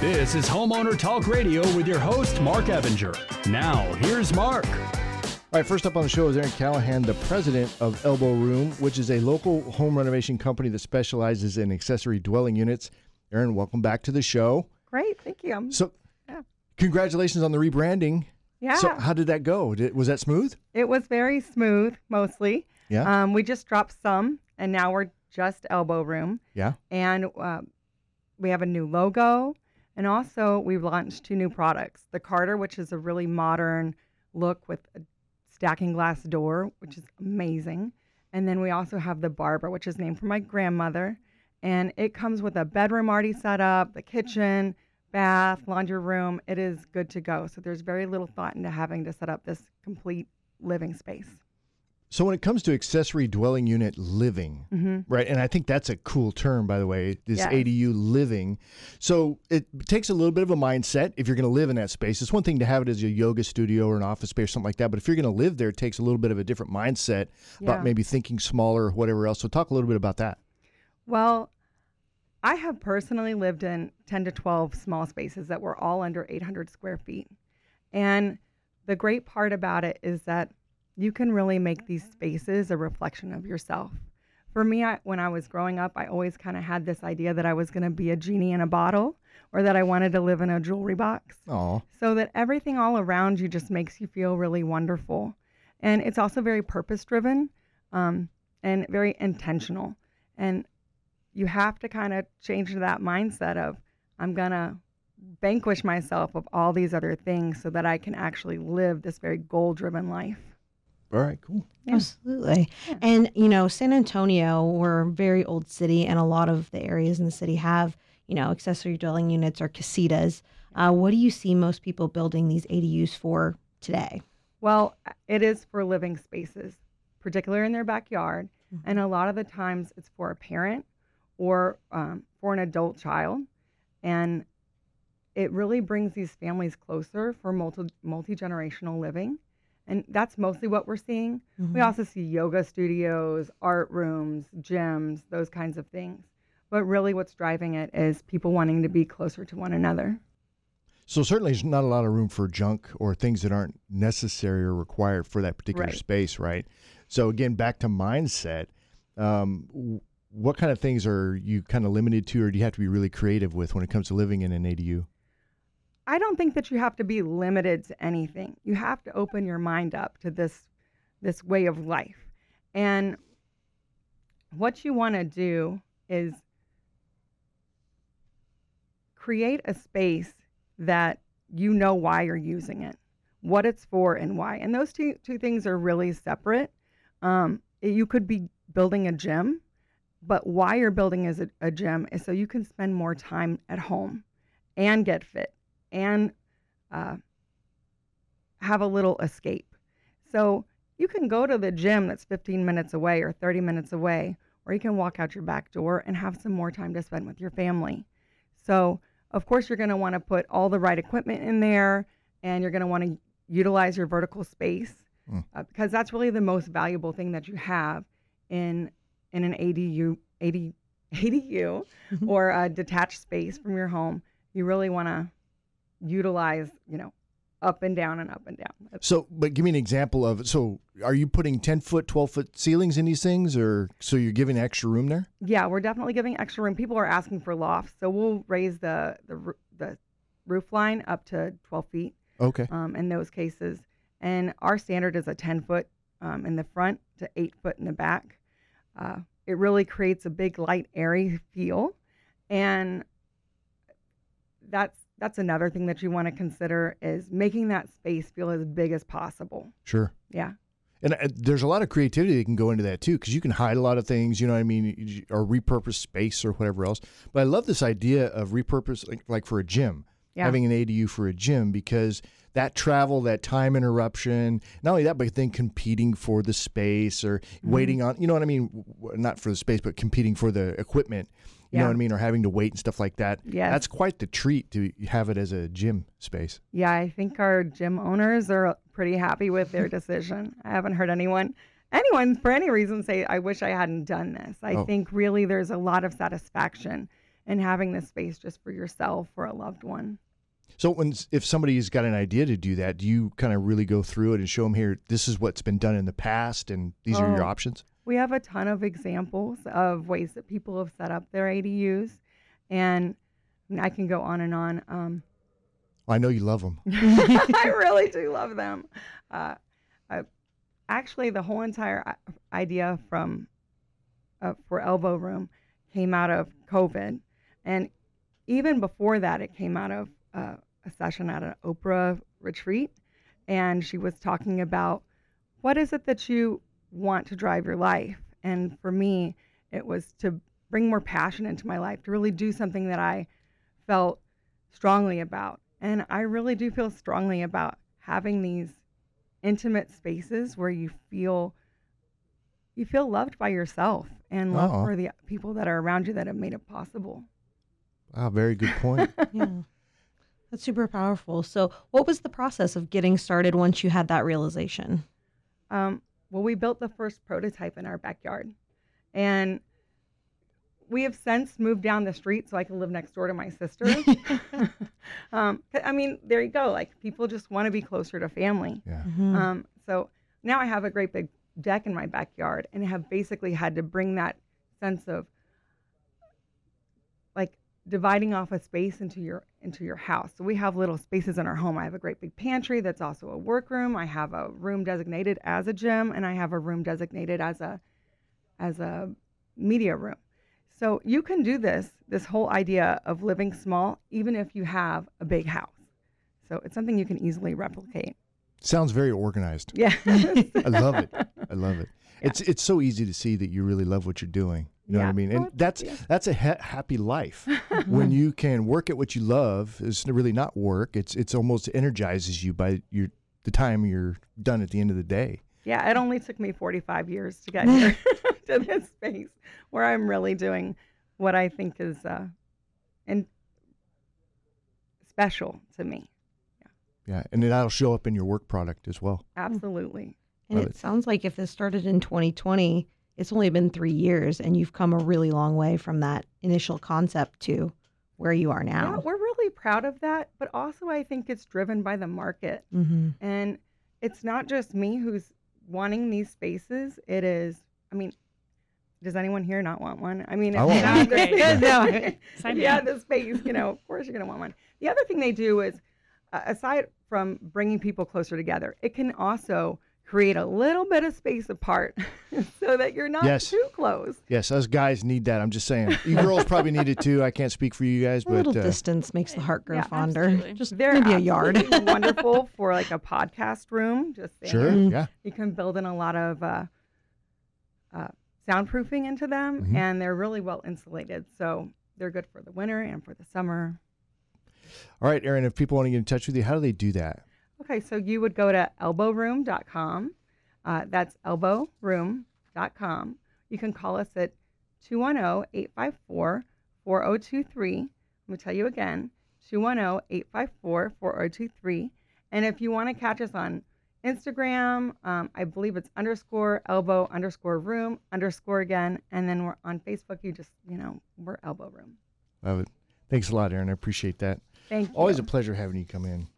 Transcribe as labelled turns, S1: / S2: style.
S1: This is Homeowner Talk Radio with your host, Mark Evinger. Now, here's Mark.
S2: All right, first up on the show is Erin Callahan, the president of Elbow Room, which is a local home renovation company that specializes in accessory dwelling units. Erin, welcome back to the show.
S3: Great, thank you. I'm-
S2: So,
S3: Yeah.
S2: congratulations on the rebranding.
S3: yeah,
S2: So, how did that go? Did, was that smooth?
S3: it was very smooth, mostly.
S2: Yeah.
S3: Um, we just dropped some, and now we're just Elbow Room,
S2: yeah.
S3: and uh, we have a new logo, and also we've launched two new products: the Carter, which is a really modern look with a stacking glass door, which is amazing, and then we also have the Barbara, which is named for my grandmother, and it comes with a bedroom already set up, the kitchen. Bath, laundry room, it is good to go. So there's very little thought into having to set up this complete living space.
S2: So, when it comes to accessory dwelling unit living,
S3: Mm-hmm.
S2: right, and I think that's a cool term, by the way, this
S3: Yes.
S2: ADU living. So, it takes a little bit of a mindset if you're going to live in that space. It's one thing to have it as a yoga studio or an office space or something like that, but if you're going to live there, it takes a little bit of a different mindset
S3: Yeah.
S2: about maybe thinking smaller or whatever else. So, talk a little bit about that.
S3: Well, I have personally lived in 10 to 12 small spaces that were all under 800 square feet. And the great part about it is that you can really make these spaces a reflection of yourself. For me, I, when I was growing up, I always kind of had this idea that I was going to be a genie in a bottle or that I wanted to live in a jewelry box.
S2: Oh,
S3: so that everything all around you just makes you feel really wonderful. And it's also very purpose driven um, and very intentional. And you have to kind of change that mindset of, I'm going to vanquish myself of all these other things so that I can actually live this very goal driven life.
S2: All right, cool.
S3: Yeah.
S4: Absolutely. And, you know, San Antonio, we're a very old city, and a lot of the areas in the city have, you know, accessory dwelling units or casitas. Uh, what do you see most people building these ADUs for today?
S3: Well, it is for living spaces, particularly in their backyard. And a lot of the times it's for a parent or um, for an adult child. And it really brings these families closer for multi multi generational living. And that's mostly what we're seeing. We also see yoga studios, art rooms, gyms, those kinds of things. But really, what's driving it is people wanting to be closer to one another.
S2: So certainly, there's not a lot of room for junk or things that aren't necessary or required for that particular
S3: Right.
S2: space, right? So again, back to mindset. Um, what kind of things are you kind of limited to, or do you have to be really creative with when it comes to living in an ADU?
S3: I don't think that you have to be limited to anything. You have to open your mind up to this this way of life. And what you want to do is create a space that you know why you're using it, what it's for and why. And those two two things are really separate. Um, you could be building a gym, but why you're building as a, a gym is so you can spend more time at home and get fit and uh, have a little escape. So you can go to the gym that's 15 minutes away or 30 minutes away, or you can walk out your back door and have some more time to spend with your family. So, of course, you're going to want to put all the right equipment in there and you're going to want to utilize your vertical space
S2: Mm.
S3: uh, because that's really the most valuable thing that you have in in an ADU, AD, ADU or a detached space from your home. You really want to utilize, you know, up and down and up and down. That's-
S2: So, but give me an example of. it. So, are you putting ten foot, twelve foot ceilings in these things, or so you're giving extra room there?
S3: Yeah, we're definitely giving extra room. People are asking for lofts, so we'll raise the the, the roof line up to 12 feet
S2: Okay.
S3: um, in those cases. And our standard is a 10 foot um, in the front to 8 foot in the back. Uh, it really creates a big, light, airy feel. And that's that's another thing that you want to consider is making that space feel as big as possible.
S2: Sure.
S3: Yeah.
S2: And uh, there's a lot of creativity that can go into that too, because you can hide a lot of things, you know what I mean, or repurpose space or whatever else. But I love this idea of repurpose, like, like for a gym,
S3: Yeah.
S2: having an ADU for a gym, because that travel, that time interruption, not only that, but then competing for the space or
S3: Mm-hmm.
S2: waiting on, you know what I mean, not for the space, but competing for the equipment. You know what I mean, or having to wait and stuff like that.
S3: Yeah.
S2: That's quite the treat to have it as a gym space.
S3: Yeah, I think our gym owners are pretty happy with their decision. I haven't heard anyone anyone for any reason say I wish I hadn't done this. I
S2: Oh.
S3: think really there's a lot of satisfaction in having this space just for yourself or a loved one.
S2: So when if somebody's got an idea to do that, do you kind of really go through it and show them here this is what's been done in the past and these are your
S3: Oh.
S2: options?
S3: We have a ton of examples of ways that people have set up their ADUs, and I can go on and on. Um,
S2: I know you love them.
S3: I really do love them. Uh, I, actually, the whole entire idea from uh, for Elbow Room came out of COVID, and even before that, it came out of uh, a session at an Oprah retreat, and she was talking about what is it that you want to drive your life, and for me, it was to bring more passion into my life, to really do something that I felt strongly about. And I really do feel strongly about having these intimate spaces where you feel you feel loved by yourself and loved
S2: Aw.
S3: for the people that are around you that have made it possible.
S2: Wow, very good point.
S4: yeah. That's super powerful. So, what was the process of getting started once you had that realization?
S3: Um, well, we built the first prototype in our backyard, and we have since moved down the street so I can live next door to my sister. um, 'cause- I mean, there you go. Like people just want to be closer to family.
S2: yeah.
S4: Mhm.
S3: Um, so now I have a great big deck in my backyard and have basically had to bring that sense of like dividing off a space into your into your house. So we have little spaces in our home. I have a great big pantry that's also a workroom. I have a room designated as a gym and I have a room designated as a as a media room. So you can do this this whole idea of living small even if you have a big house. So it's something you can easily replicate.
S2: Sounds very organized.
S3: Yeah.
S2: I love it. I love it. It's it's so easy to see that you really love what you're doing. You know what I
S3: Yeah.
S2: mean?
S3: Well,
S2: And that's
S3: yeah.
S2: that's a ha- happy life when you can work at what you love. It's really not work. It's it's almost energizes you by your the time you're done at the end of the day.
S3: Yeah, it only took me 45 years to get here to this space where I'm really doing what I think is uh, and special to me.
S2: Yeah, and that'll show up in your work product as well.
S3: Absolutely.
S4: And
S2: Love
S4: it
S2: it.
S4: sounds like if this started in 2020, it's only been three years, and you've come a really long way from that initial concept to where you are
S3: Yeah,
S4: now.
S3: we're really proud of that, but also I think it's driven by the market.
S4: hmm
S3: And it's not just me who's wanting these spaces. It is, I mean, does anyone here not want one? I mean,
S2: I
S3: if
S2: want
S3: you
S2: one.
S3: have the- no,
S5: Sign
S3: if
S5: me
S3: you
S5: up.
S3: have the space, you know, of course you're going to want one. The other thing they do is, uh, aside from bringing people closer together, it can also create a little bit of space apart so that you're not
S2: Yes.
S3: too close.
S2: Yes, us guys need that. I'm just saying. You girls probably need it too. I can't speak for you guys, but
S4: A little
S2: uh,
S4: distance makes the heart grow
S3: Yeah,
S4: fonder.
S5: absolutely.
S4: Just
S3: They're
S4: maybe a yard.
S3: wonderful for like a podcast room. Just saying.
S2: sure,
S4: Mm.
S2: yeah.
S3: You can build in a lot of uh, uh, soundproofing into them,
S2: Mhm.
S3: and they're really well insulated. So they're good for the winter and for the summer.
S2: All right, Erin. If people want to get in touch with you, how do they do that?
S3: Okay, so you would go to elbowroom.com. Uh, that's elbowroom.com. You can call us at 210 854 4023. I'm going to tell you again 210 854 4023. And if you want to catch us on Instagram, um, I believe it's underscore elbow underscore room underscore again. And then we're on Facebook. You just, you know, we're elbow room.
S2: Love it. Thanks a lot, Erin. I appreciate that.
S3: Thank you.
S2: Always a pleasure having you come in.